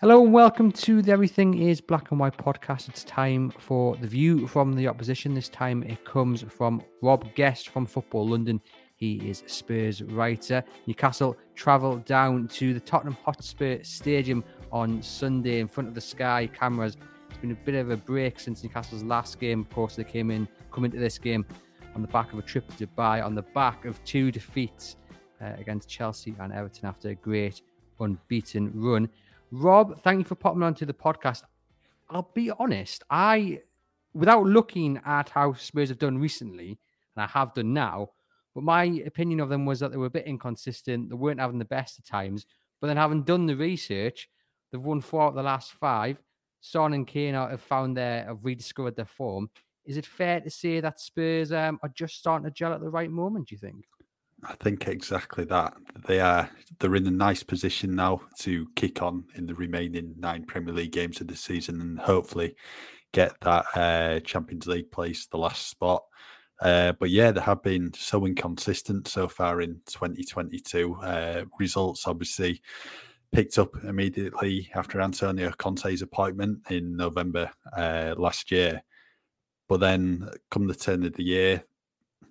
Hello and welcome to the Everything is Black and White podcast. It's time for the view from the opposition. This time it comes from Rob Guest from Football London. He is Spurs writer. Newcastle travel down to the Tottenham Hotspur Stadium on Sunday in front of the Sky cameras. It's been a bit of a break since Newcastle's last game. Of course, they came in, come into this game on the back of a trip to Dubai, on the back of two defeats uh, against Chelsea and Everton after a great unbeaten run. Rob, thank you for popping onto the podcast. I'll be honest, I, without looking at how Spurs have done recently, and I have done now, but my opinion of them was that they were a bit inconsistent. They weren't having the best of times. But then, having done the research, they've won four out of the last five. Son and Kane have found their, have rediscovered their form. Is it fair to say that Spurs um, are just starting to gel at the right moment? Do you think? I think exactly that. They are they're in a nice position now to kick on in the remaining nine Premier League games of the season and hopefully get that uh, Champions League place, the last spot. Uh, but yeah, they have been so inconsistent so far in 2022. Uh, results obviously picked up immediately after Antonio Conte's appointment in November uh, last year. But then, come the turn of the year,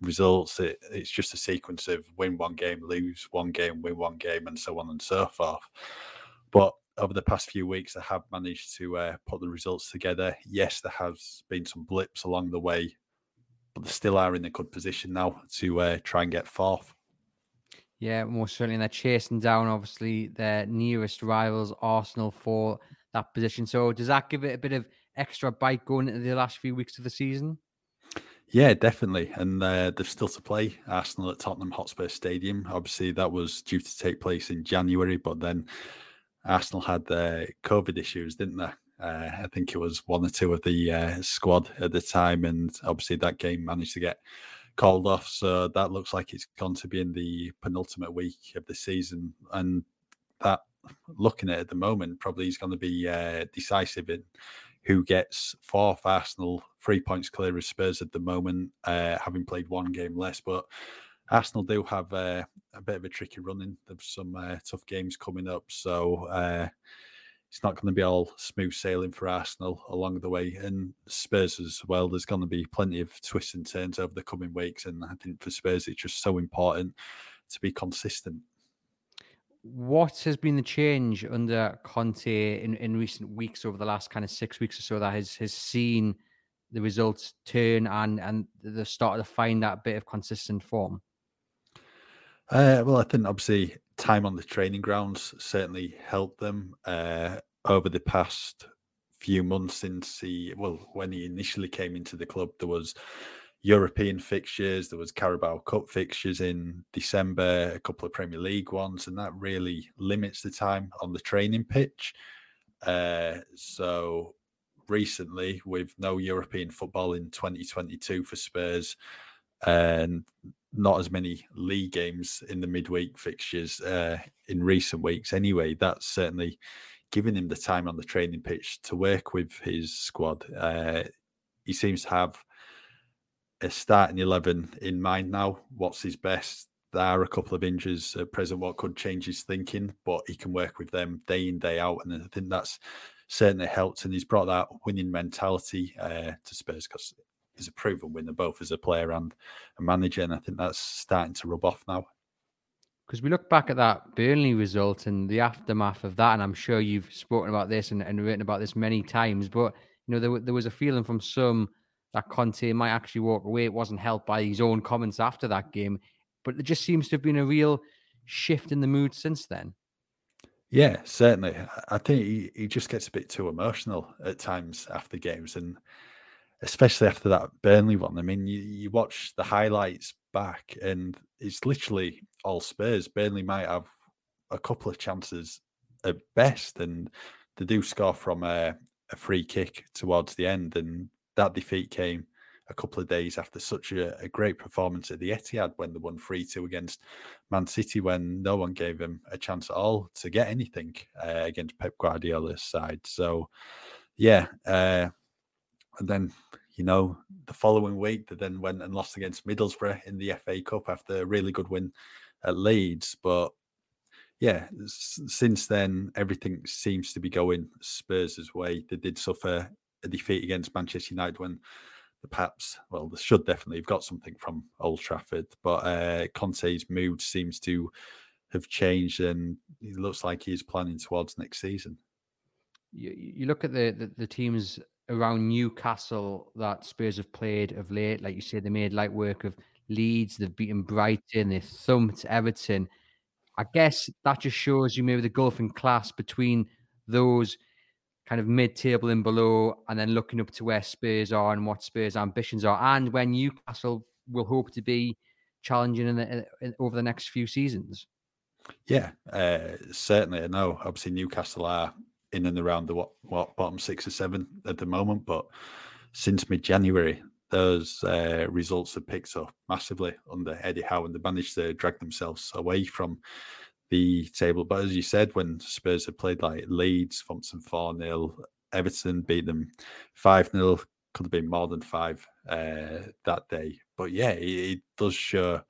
results. It, it's just a sequence of win one game, lose one game, win one game, and so on and so forth. But over the past few weeks, I have managed to uh, put the results together. Yes, there has been some blips along the way, but they still are in a good position now to uh, try and get fourth. Yeah, most certainly. And they're chasing down, obviously, their nearest rivals, Arsenal, for that position. So does that give it a bit of extra bite going into the last few weeks of the season? Yeah, definitely. And uh, they've still to play Arsenal at Tottenham Hotspur Stadium. Obviously, that was due to take place in January, but then Arsenal had uh, COVID issues, didn't they? Uh, I think it was one or two of the uh, squad at the time, and obviously that game managed to get called off. So that looks like it's gone to be in the penultimate week of the season, and that looking at it at the moment probably is going to be uh, decisive in who gets fourth. Arsenal three points clear of Spurs at the moment, uh, having played one game less. But Arsenal do have uh, a bit of a tricky running. There's some uh, tough games coming up, so uh, it's not going to be all smooth sailing for Arsenal along the way. And Spurs as well. There's going to be plenty of twists and turns over the coming weeks, and I think for Spurs it's just so important to be consistent what has been the change under Conte in, in recent weeks over the last kind of six weeks or so that has has seen the results turn and and the start to find that bit of consistent form? Uh, well, I think obviously time on the training grounds certainly helped them uh, over the past few months since he well when he initially came into the club there was European fixtures. There was Carabao Cup fixtures in December, a couple of Premier League ones, and that really limits the time on the training pitch. Uh, so recently, with no European football in 2022 for Spurs, and not as many league games in the midweek fixtures uh, in recent weeks, anyway, that's certainly giving him the time on the training pitch to work with his squad. Uh, he seems to have a starting 11 in mind now. What's his best? There are a couple of injuries at present, what could change his thinking, but he can work with them day in, day out. And I think that's certainly helped. And he's brought that winning mentality uh, to Spurs because he's a proven winner, both as a player and a manager. And I think that's starting to rub off now. Because we look back at that Burnley result and the aftermath of that, and I'm sure you've spoken about this and, and written about this many times, but you know there, there was a feeling from some that Conte might actually walk away. It wasn't helped by his own comments after that game, but there just seems to have been a real shift in the mood since then. Yeah, certainly. I think he, he just gets a bit too emotional at times after games, and especially after that Burnley one. I mean, you, you watch the highlights back, and it's literally all Spurs. Burnley might have a couple of chances at best, and they do score from a, a free kick towards the end, and that defeat came a couple of days after such a, a, great performance at the Etihad when they won 3 2 against Man City, when no one gave them a chance at all to get anything uh, against Pep Guardiola's side. So, yeah. Uh, and then, you know, the following week, they then went and lost against Middlesbrough in the FA Cup after a really good win at Leeds. But yeah, since then, everything seems to be going Spurs' way. They did suffer a defeat against Manchester United when the Paps, well, they should definitely have got something from Old Trafford, but uh, Conte's mood seems to have changed and it looks like he's planning towards next season. You, you look at the, the, the teams around Newcastle that Spurs have played of late. Like you said, they made light work of Leeds, they've beaten Brighton, they thumped Everton. I guess that just shows you maybe the gulf in class between those kind of mid-table and below, and then looking up to where Spurs are and what Spurs' ambitions are, and when Newcastle will hope to be challenging in the, in, over the next few seasons. Yeah, uh, certainly. I know. Obviously, Newcastle are in and around the what, what bottom six or seven at the moment, but since mid-January, those uh, results have picked up massively under Eddie Howe, and they managed to drag themselves away from the table. But as you said, when Spurs have played like Leeds, Thompson 4 0, Everton beat them 5 0, could have been more than five uh, that day. But yeah, it, it, does show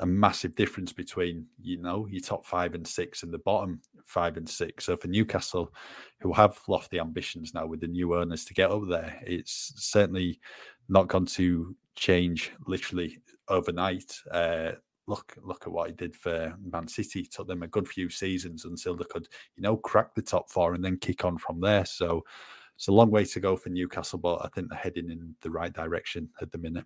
a massive difference between, you know, your top five and six and the bottom five and six. So for Newcastle, who have lofty ambitions now with the new owners to get up there, it's certainly not going to change literally overnight. Uh, look look at what he did for Man City. It took them a good few seasons until they could, you know, crack the top four and then kick on from there. So it's a long way to go for Newcastle, but I think they're heading in the right direction at the minute.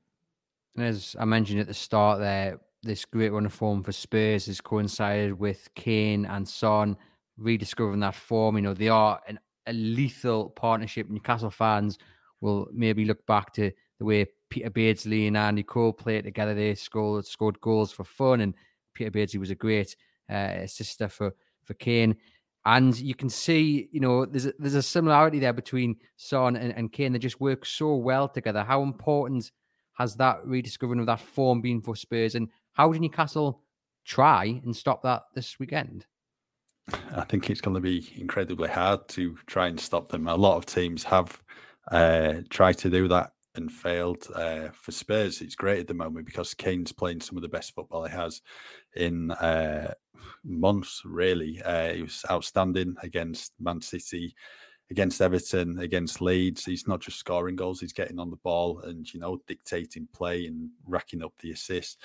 And as I mentioned at the start there, this great run of form for Spurs has coincided with Kane and Son rediscovering that form. You know, they are an, a lethal partnership. Newcastle fans will maybe look back to the way Peter Beardsley and Andy Cole played together. They scored scored goals for fun, and Peter Beardsley was a great uh, assister for for Kane. And you can see, you know, there's a, there's a similarity there between Son and, and Kane. They just work so well together. How important has that rediscovering of that form been for Spurs? And how did Newcastle try and stop that this weekend? I think it's going to be incredibly hard to try and stop them. A lot of teams have uh, tried to do that and failed. Uh, for Spurs, it's great at the moment because Kane's playing some of the best football he has in uh, months, really. Uh, he was outstanding against Man City, against Everton, against Leeds. He's not just scoring goals, he's getting on the ball and, you know, dictating play and racking up the assists.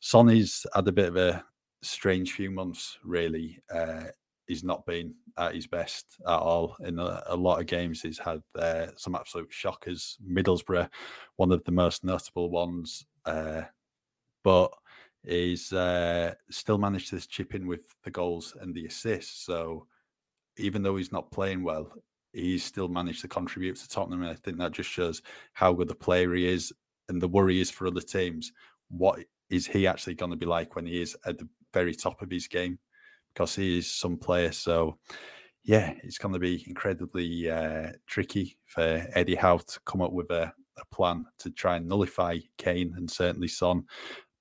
Sonny's had a bit of a strange few months, really. Uh, he's not been at his best at all in a, a lot of games. He's had uh, some absolute shockers. Middlesbrough, one of the most notable ones, uh, but he's uh, still managed to chip in with the goals and the assists. So even though he's not playing well, he's still managed to contribute to Tottenham. And I think that just shows how good the player he is and the worry is for other teams. What is he actually going to be like when he is at the very top of his game? Because he is some player. So, yeah, it's going to be incredibly uh, tricky for Eddie Howe to come up with a, a, plan to try and nullify Kane and certainly Son.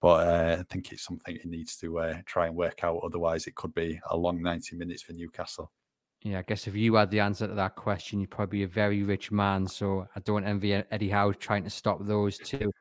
But uh, I think it's something he needs to uh, try and work out. Otherwise, it could be a long 90 minutes for Newcastle. Yeah, I guess if you had the answer to that question, you'd probably be a very rich man. So I don't envy Eddie Howe trying to stop those two.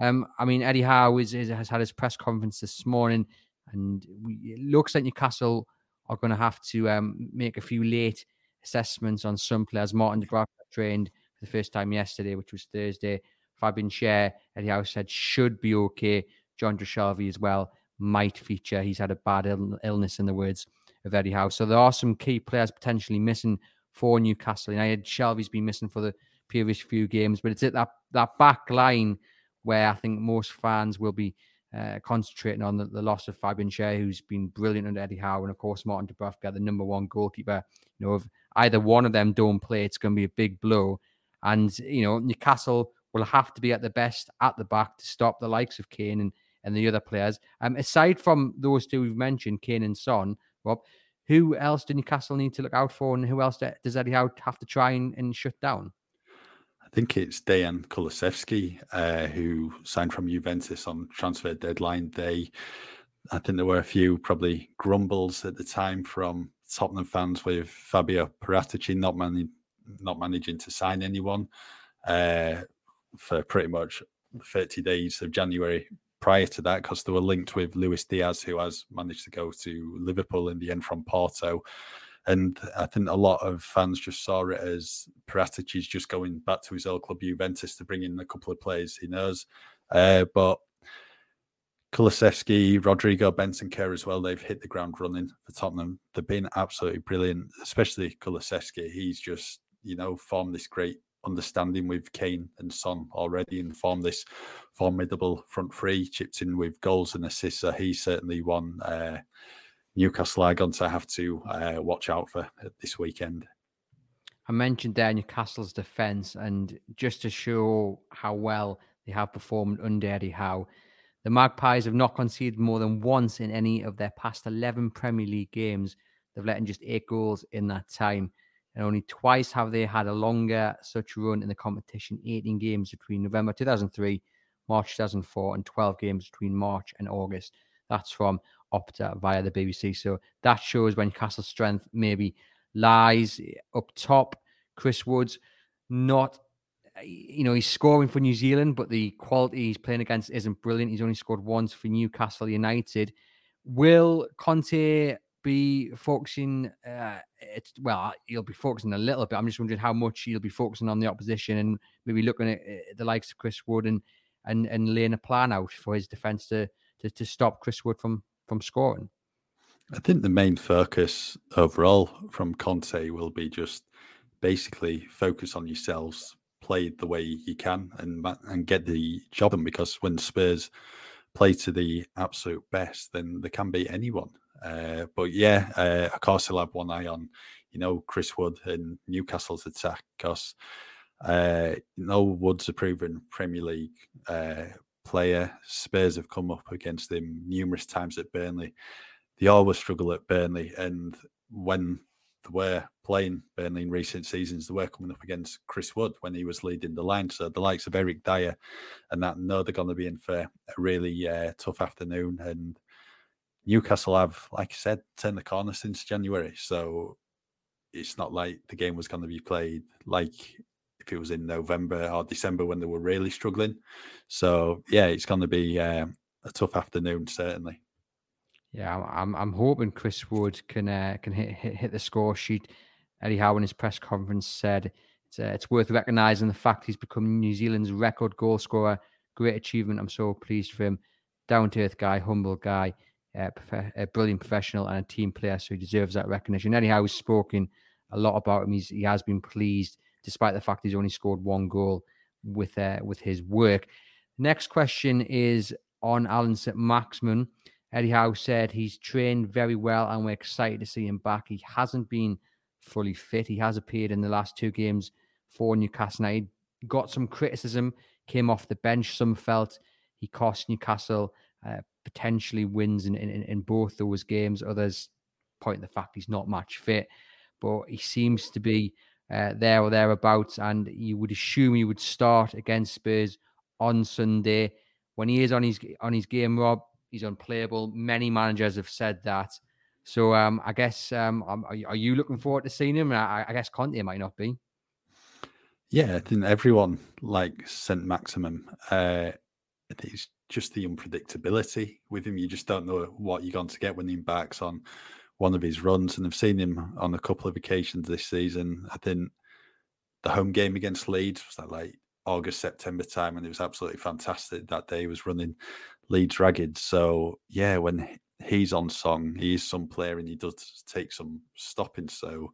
Um, I mean, Eddie Howe is, is, has had his press conference this morning. And we, it looks like Newcastle are going to have to um, make a few late assessments on some players. Martin Dubravka trained for the first time yesterday, which was Thursday. Fabian Schär, Eddie Howe said, should be okay. Jonjo Shelvey as well might feature. He's had a bad Ill- illness, in the words of Eddie Howe. So there are some key players potentially missing for Newcastle And I had Shelvey's been missing for the previous few games, but it's at that, that back line where I think most fans will be uh, concentrating on the, the, loss of Fabian Schär, who's been brilliant under Eddie Howe, and of course Martin Dubravka, the number one goalkeeper. You know, if either one of them don't play, it's going to be a big blow. And you know, Newcastle will have to be at the best at the back to stop the likes of Kane and, and the other players. Um, aside from those two we've mentioned, Kane and Son, Rob, Who else do Newcastle need to look out for, and who else does Eddie Howe have to try and, and shut down? I think it's Dejan Kulusevski, uh, who signed from Juventus on transfer deadline day. I think there were a few probably grumbles at the time from Tottenham fans with Fabio Paratici not, mani- not managing to sign anyone uh, for pretty much 30 days of January prior to that because they were linked with Luis Diaz, who has managed to go to Liverpool in the end from Porto. And I think a lot of fans just saw it as Paratici's just going back to his old club Juventus to bring in a couple of players he knows. Uh, but Kulusevski, Rodrigo Bentancur as well, they've hit the ground running for Tottenham. They've been absolutely brilliant, especially Kulusevski. He's just, you know, formed this great understanding with Kane and Son already and formed this formidable front three, chipped in with goals and assists. So he's certainly one uh, Newcastle are going to have to uh, watch out for this weekend. I mentioned there Newcastle's defence, and just to show how well they have performed under Eddie Howe, the Magpies have not conceded more than once in any of their past 11 Premier League games. They've let in just eight goals in that time and only twice have they had a longer such run in the competition 18 games between November 2003, March 2004, and 12 games between March and August. That's from Opta via the BBC. So that shows Newcastle's strength maybe lies eh, up top. Chris Woods, not, eh, you know, he's scoring for New Zealand, but the quality he's playing against isn't brilliant. He's only scored once for Newcastle United. Will Conte be focusing. Uh, it's well, he'll be focusing a little bit. I'm just wondering how much he'll be focusing on the opposition and maybe looking at the likes of Chris Wood and and and laying a plan out for his defense to to, to stop Chris Wood from from scoring. I think the main focus overall from Conte will be just basically focus on yourselves, play the way you can, and and get the job done. Because when Spurs play to the absolute best, then they can beat anyone. Uh, but yeah, uh, of course, he'll have one eye on, you know, Chris Wood and Newcastle's attack because, uh, you know, Wood's a proven Premier League uh, player. Spurs have come up against him numerous times at Burnley. They always struggle at Burnley, and when they were playing Burnley in recent seasons, they were coming up against Chris Wood when he was leading the line. So the likes of Eric Dier and that know they're going to be in for a really uh, tough afternoon. And Newcastle have, like I said, turned the corner since January. So it's not like the game was going to be played like if it was in November or December when they were really struggling. So yeah, it's going to be uh, a tough afternoon certainly. Yeah, I'm I'm hoping Chris Wood can uh, can hit, hit, hit the score sheet. Eddie Howe in his press conference said it's, uh, it's worth recognising the fact he's become New Zealand's record goal scorer. Great achievement. I'm so pleased for him. Down to earth guy, humble guy uh, prof- a brilliant professional and a team player, so he deserves that recognition. Anyhow, he's spoken a lot about him. He's, he has been pleased, despite the fact he's only scored one goal with uh, with his work. Next question is on Allan Saint-Maximin. Eddie Howe said he's trained very well and we're excited to see him back. He hasn't been fully fit. He has appeared in the last two games for Newcastle. He got some criticism, came off the bench. Some felt he cost Newcastle uh, potentially wins in, in, in both those games. Others point the fact he's not match fit, but he seems to be uh, there or thereabouts. And you would assume he would start against Spurs on Sunday. When he is on his on his game, Rob, he's unplayable. Many managers have said that. So um, I guess um, are, are, you looking forward to seeing him? I, I guess Conte might not be. Yeah, I think everyone likes Saint Maximin. Uh, it's just the unpredictability with him. You just don't know what you're going to get when he embarks on one of his runs. And I've seen him on a couple of occasions this season. I think the home game against Leeds was that like August, September time, and it was absolutely fantastic that day. He was running Leeds ragged. So yeah, when he's on song, he's some player and he does take some stopping. So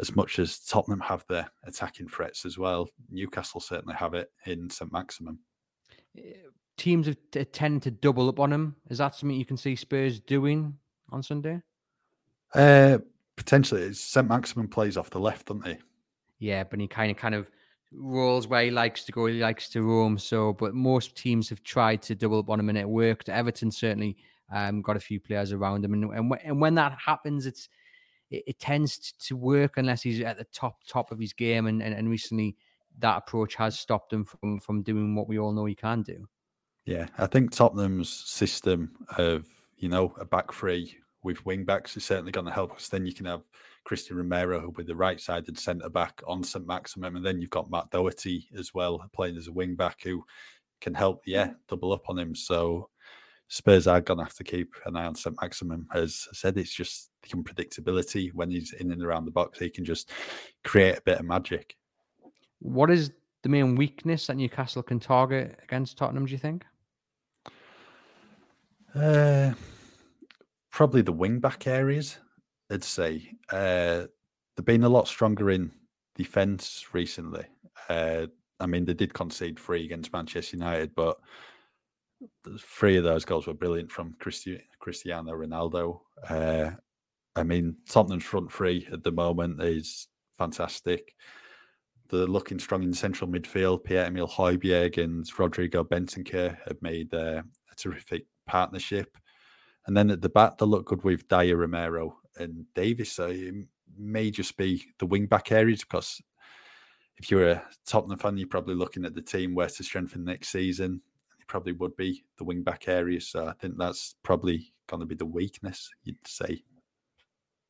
as much as Tottenham have their attacking threats as well, Newcastle certainly have it in St Maximin. teams have tend to double up on him. Is that something you can see Spurs doing on Sunday? Uh, potentially. St. Maximin plays off the left, doesn't he? Yeah, but he kind of kind of rolls where he likes to go. He likes to roam. So, but most teams have tried to double up on him, and it worked. Everton certainly um, got a few players around him, and and, w- and when that happens, it's it, it, tends to work unless he's at the top top of his game. And, and, and recently, that approach has stopped him from from doing what we all know he can do. Yeah, I think Tottenham's system of you know a back three with wing backs is certainly going to help us. Then you can have Cristian Romero with the right sided centre back on St Maximin, and then you've got Matt Doherty as well playing as a wing back who can help, yeah, double up on him. So Spurs are going to have to keep an eye on St Maximin. As I said, it's just the unpredictability when he's in and around the box. He can just create a bit of magic. What is the main weakness that Newcastle can target against Tottenham, do you think? Uh, probably the wing back areas, I'd say. Uh, they've been a lot stronger in defence recently. Uh, I mean, they did concede three against Manchester United, but three of those goals were brilliant from Cristiano Ronaldo. Uh, I mean, Tottenham's front three at the moment is fantastic. They're looking strong in central midfield. Pierre Emile Højbjerg and Rodrigo Bentancur have made uh, a terrific partnership. And then at the back, they look good with Dier Romero and Davies. So it may just be the wing back areas because if you're a Tottenham fan, you're probably looking at the team where to strengthen next season. It probably would be the wing back areas. So I think that's probably going to be the weakness, you'd say.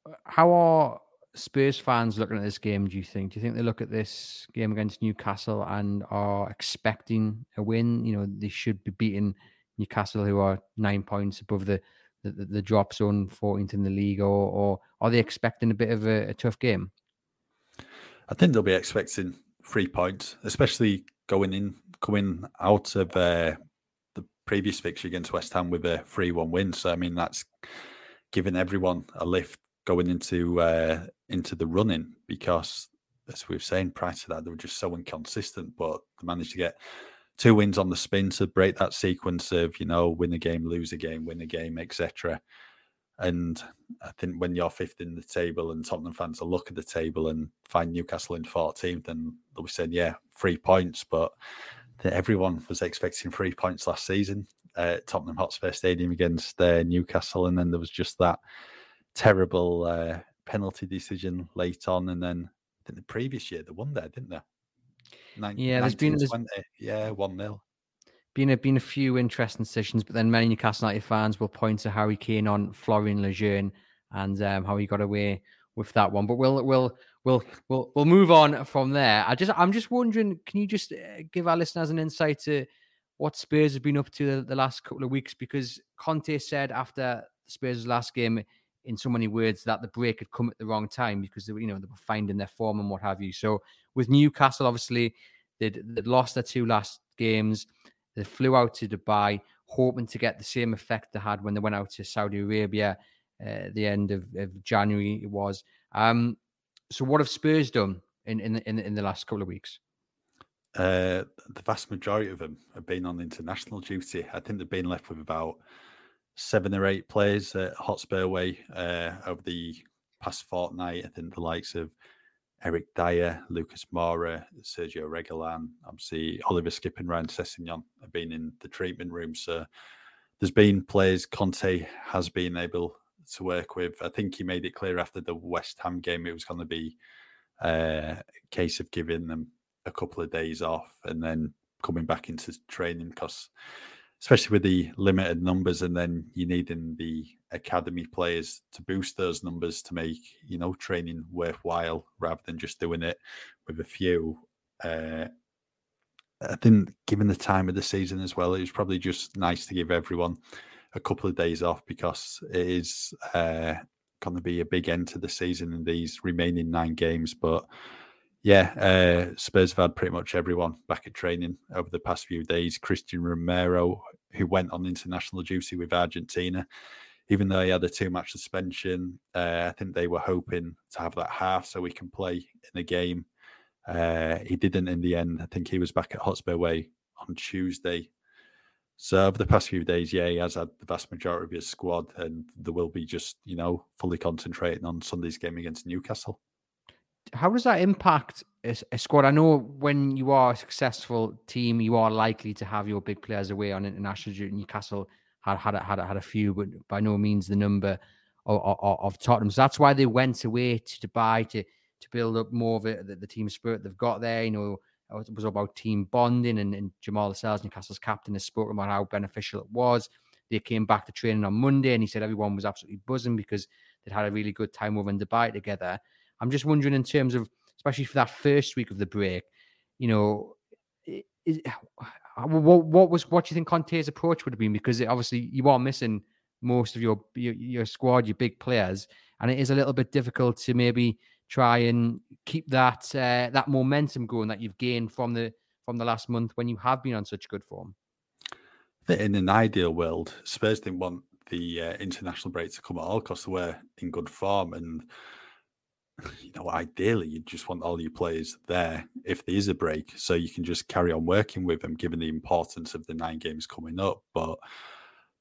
Uh, how are Spurs fans looking at this game, do you think? Do you think they look at this game against Newcastle and are expecting a win? You know, they should be beating Newcastle, who are nine points above the the, the drop zone, 14th in the league, or, or are they expecting a bit of a, a tough game? I think they'll be expecting three points, especially going in, coming out of uh, the previous fixture against West Ham with a three-one win. So I mean, that's giving everyone a lift going into uh, into the running because, as we were saying prior to that, they were just so inconsistent. But they managed to get two wins on the spin to break that sequence of you know win a game, lose a game, win a game, etc. And I think when you're fifth in the table and Tottenham fans will look at the table and find Newcastle in 14th, then they'll be saying, yeah, three points. But everyone was expecting three points last season at Tottenham Hotspur Stadium against uh, Newcastle. And then there was just that terrible uh, penalty decision late on. And then I think the previous year they won there, didn't they? Nine, yeah, there's been there's, yeah one 0 Been a been a few interesting decisions, but then many Newcastle United fans will point to Harry Kane on Florian Lejeune and um, how he got away with that one. But we'll we'll we'll we'll we'll move on from there. I just I'm just wondering, can you just uh, give our listeners an insight to what Spurs have been up to the, the last couple of weeks? Because Conte said after Spurs' last game in so many words that the break had come at the wrong time because they were, you know, they were finding their form and what have you. So with Newcastle, obviously, they'd, they'd lost their two last games. They flew out to Dubai, hoping to get the same effect they had when they went out to Saudi Arabia uh, the end of, of, January. It was. Um, so, what have Spurs done in in in, in the last couple of weeks? Uh, the vast majority of them have been on international duty. I think they've been left with about seven or eight players at Hotspur Way uh, over the past fortnight. I think the likes of Eric Dier, Lucas Moura, Sergio Reguilon, obviously Oliver Skipp and Ryan Sessegnon have been in the treatment room. So there's been players Conte has been able to work with. I think he made it clear after the West Ham game it was going to be uh, a case of giving them a couple of days off and then coming back into training because especially with the limited numbers and then you needing the academy players to boost those numbers to make you know training worthwhile rather than just doing it with a few uh, i think given the time of the season as well it was probably just nice to give everyone a couple of days off because it is uh, going to be a big end to the season in these remaining nine games but yeah, uh, Spurs have had pretty much everyone back at training over the past few days. Cristian Romero, who went on international duty with Argentina, even though he had a two match suspension, uh, I think they were hoping to have that half so he can play in the game. Uh, he didn't in the end. I think he was back at Hotspur Way on Tuesday. So over the past few days, yeah, he has had the vast majority of his squad, and there will be just you know fully concentrating on Sunday's game against Newcastle how does that impact a, squad? I know when you are a successful team, you are likely to have your big players away on international duty. Newcastle had had had a, had a few, but by no means the number of, of, of Tottenham. So that's why they went away to Dubai to to build up more of it, the, the team spirit they've got there. You know, it was all about team bonding, and, and Jamal Lascelles, Newcastle's captain, has spoken about how beneficial it was. They came back to training on Monday, and he said everyone was absolutely buzzing because they'd had a really good time over in Dubai together. I'm just wondering, in terms of, especially for that first week of the break, you know, is, what, what was what do you think Conte's approach would have been? Because it, obviously you are missing most of your, your your squad, your big players, and it is a little bit difficult to maybe try and keep that uh, that momentum going that you've gained from the from the last month when you have been on such good form. In an ideal world, Spurs didn't want the uh, international break to come at all costs. They were in good form, and you know, ideally, you just want all your players there if there is a break, so you can just carry on working with them, given the importance of the nine games coming up. But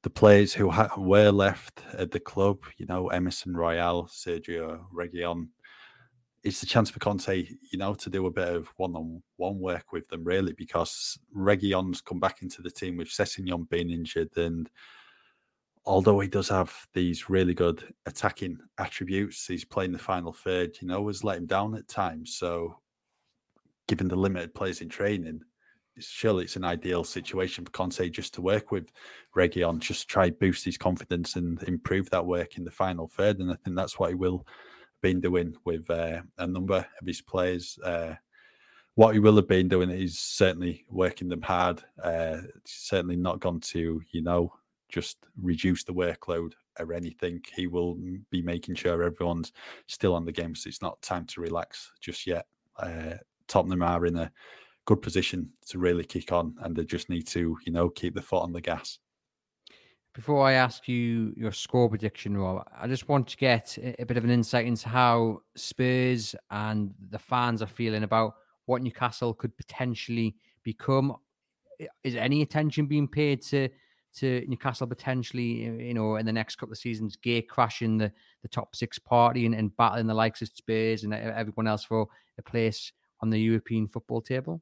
the players who ha- were left at the club, you know, Emerson Royal, Sergio Reguilon, it's a chance for Conte, you know, to do a bit of one-on-one work with them, really, because Reguilon's come back into the team with Sessegnon being injured, and although he does have these really good attacking attributes, he's playing the final third, you know, has let him down at times. So, given the limited players in training, it's, surely it's an ideal situation for Conte just to work with Reguilon, just try boost his confidence and improve that work in the final third. And I think that's what he will have been doing with uh, a number of his players. Uh, what he will have been doing is certainly working them hard. Uh, certainly not gone to you know just reduce the workload or anything. He will be making sure everyone's still on the game, so it's not time to relax just yet. Uh, Tottenham are in a good position to really kick on, and they just need to, you know, keep the foot on the gas. Before I ask you your score prediction, Rob, I just want to get a bit of an insight into how Spurs and the fans are feeling about what Newcastle could potentially become. Is any attention being paid to to Newcastle potentially, you know, in the next couple of seasons, gate crashing the, the top six party and, and battling the likes of Spurs and everyone else for a place on the European football table?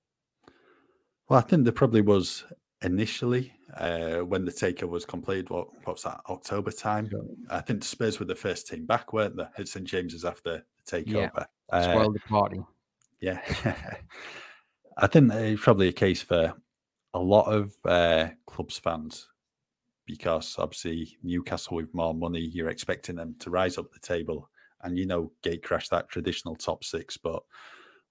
Well, I think there probably was initially uh, when the takeover was completed. What, what was that? October time. I think Spurs were the first team back, weren't they? At St James's after the takeover. Yeah, uh, the party. Yeah, I think it's probably a case for a lot of uh, clubs fans because obviously Newcastle with more money, you're expecting them to rise up the table and you know gate crash that traditional top six, but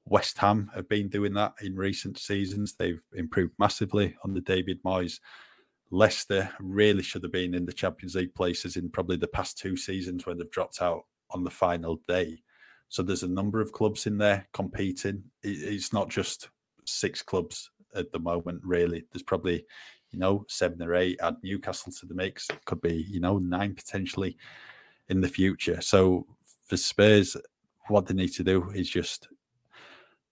West Ham have been doing that in recent seasons. They've improved massively under David Moyes. Leicester really should have been in the Champions League places in probably the past two seasons when they've dropped out on the final day. So there's a number of clubs in there competing. It's not just six clubs at the moment, really. There's probably, you know, seven or eight. Add Newcastle to the mix. Could be, you know, nine potentially in the future. So for Spurs, what they need to do is just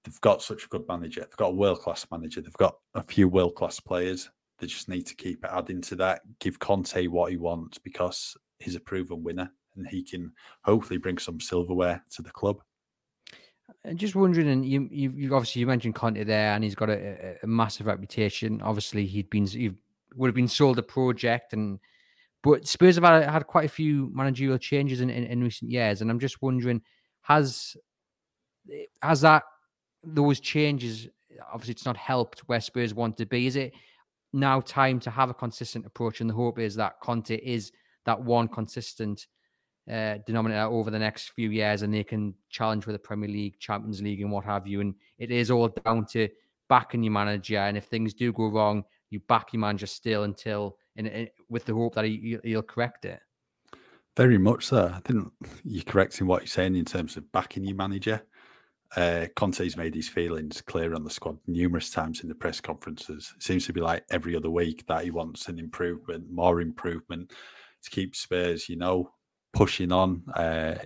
they've got such a good manager. They've got a world class manager. They've got a few world class players. They just need to keep adding to that. Give Conte what he wants because he's a proven winner and he can hopefully bring some silverware to the club. And just wondering, and you, you, you obviously you mentioned Conte there, and he's got a, a massive reputation. Obviously, he'd been he would have been sold a project, and but Spurs have had, had quite a few managerial changes in, in, in recent years, and I'm just wondering, has has that those changes, obviously, it's not helped where Spurs want to be. Is it now time to have a consistent approach? And the hope is that Conte is that one consistent uh, denominator over the next few years and they can challenge for the Premier League, Champions League, and what have you. And it is all down to backing your manager. And if things do go wrong, you back your manager still until, in, in, with the hope that he, he'll correct it. Very much so. I think you're correcting what you're saying in terms of backing your manager. Uh, Conte's made his feelings clear on the squad numerous times in the press conferences. It seems to be like every other week that he wants an improvement, more improvement to keep Spurs, you know, pushing on. Uh,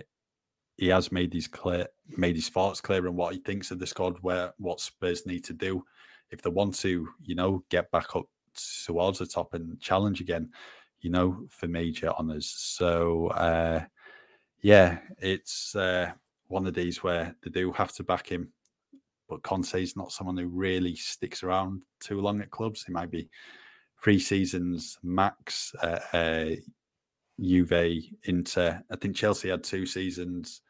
he has made his clear, made his thoughts clear on what he thinks of the squad, where what Spurs need to do if they want to, you know, get back up towards the top and challenge again, you know, for major honours. So, uh, yeah, it's uh, one of these where they do have to back him. But Conte's not someone who really sticks around too long at clubs. He might be three seasons max. Uh, Juve, Inter. I think Chelsea had two seasons.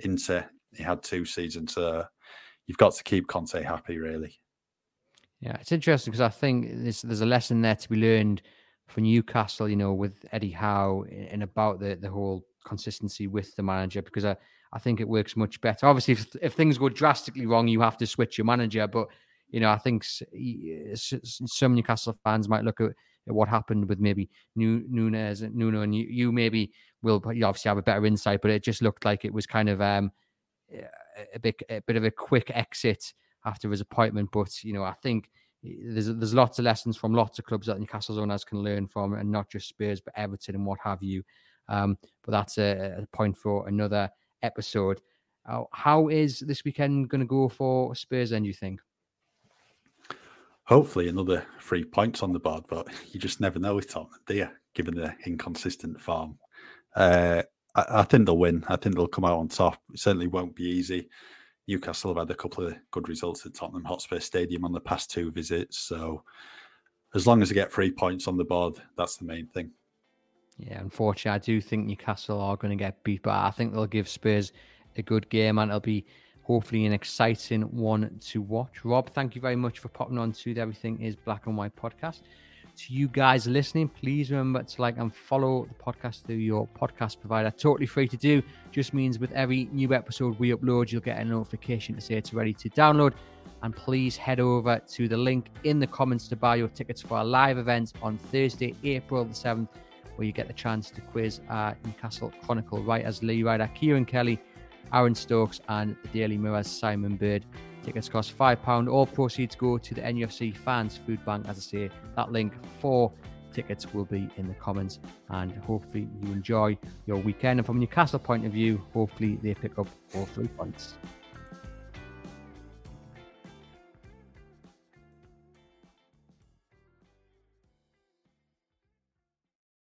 Inter, he had two seasons. So you've got to keep Conte happy, really. Yeah, it's interesting because I think there's there's a lesson there to be learned for Newcastle, you know, with Eddie Howe and about the the whole consistency with the manager because I, I think it works much better. Obviously, if, if things go drastically wrong, you have to switch your manager. But you know, I think some Newcastle fans might look at, at what happened with maybe Nunes, Nuno, and you, you maybe will you obviously have a better insight. But it just looked like it was kind of um, a bit a bit of a quick exit after his appointment. But you know, I think there's there's lots of lessons from lots of clubs that Newcastle's owners can learn from, and not just Spurs, but Everton and what have you. Um, but that's a, a, point for another episode. Uh, how is this weekend going to go for Spurs? Then you think? Hopefully, another three points on the board, but you just never know with Tottenham, do you? Given the inconsistent form, uh, I, I think they'll win. I think they'll come out on top. It certainly won't be easy. Newcastle have had a couple of good results at Tottenham Hotspur Stadium on the past two visits. So as long as they get three points on the board, that's the main thing. Yeah, unfortunately, I do think Newcastle are going to get beat, but I think they'll give Spurs a good game and it'll be hopefully an exciting one to watch. Rob, thank you very much for popping on to the Everything is Black and White podcast to you guys listening, please remember to like and follow the podcast through your podcast provider. Totally free to do. Just means with every new episode we upload, you'll get a notification to say it's ready to download. And please head over to the link in the comments to buy your tickets for our live event on Thursday, April the 7th, where you get the chance to quiz our Newcastle Chronicle writers Lee Ryder, Kieran Kelly, Aaron Stokes, and the Daily Mirror's Simon Bird. Tickets cost £5. All proceeds go to the NUFC Fans Food Bank. As I say, that link for tickets will be in the comments. And hopefully, you enjoy your weekend. And from a Newcastle point of view, hopefully, they pick up all three points.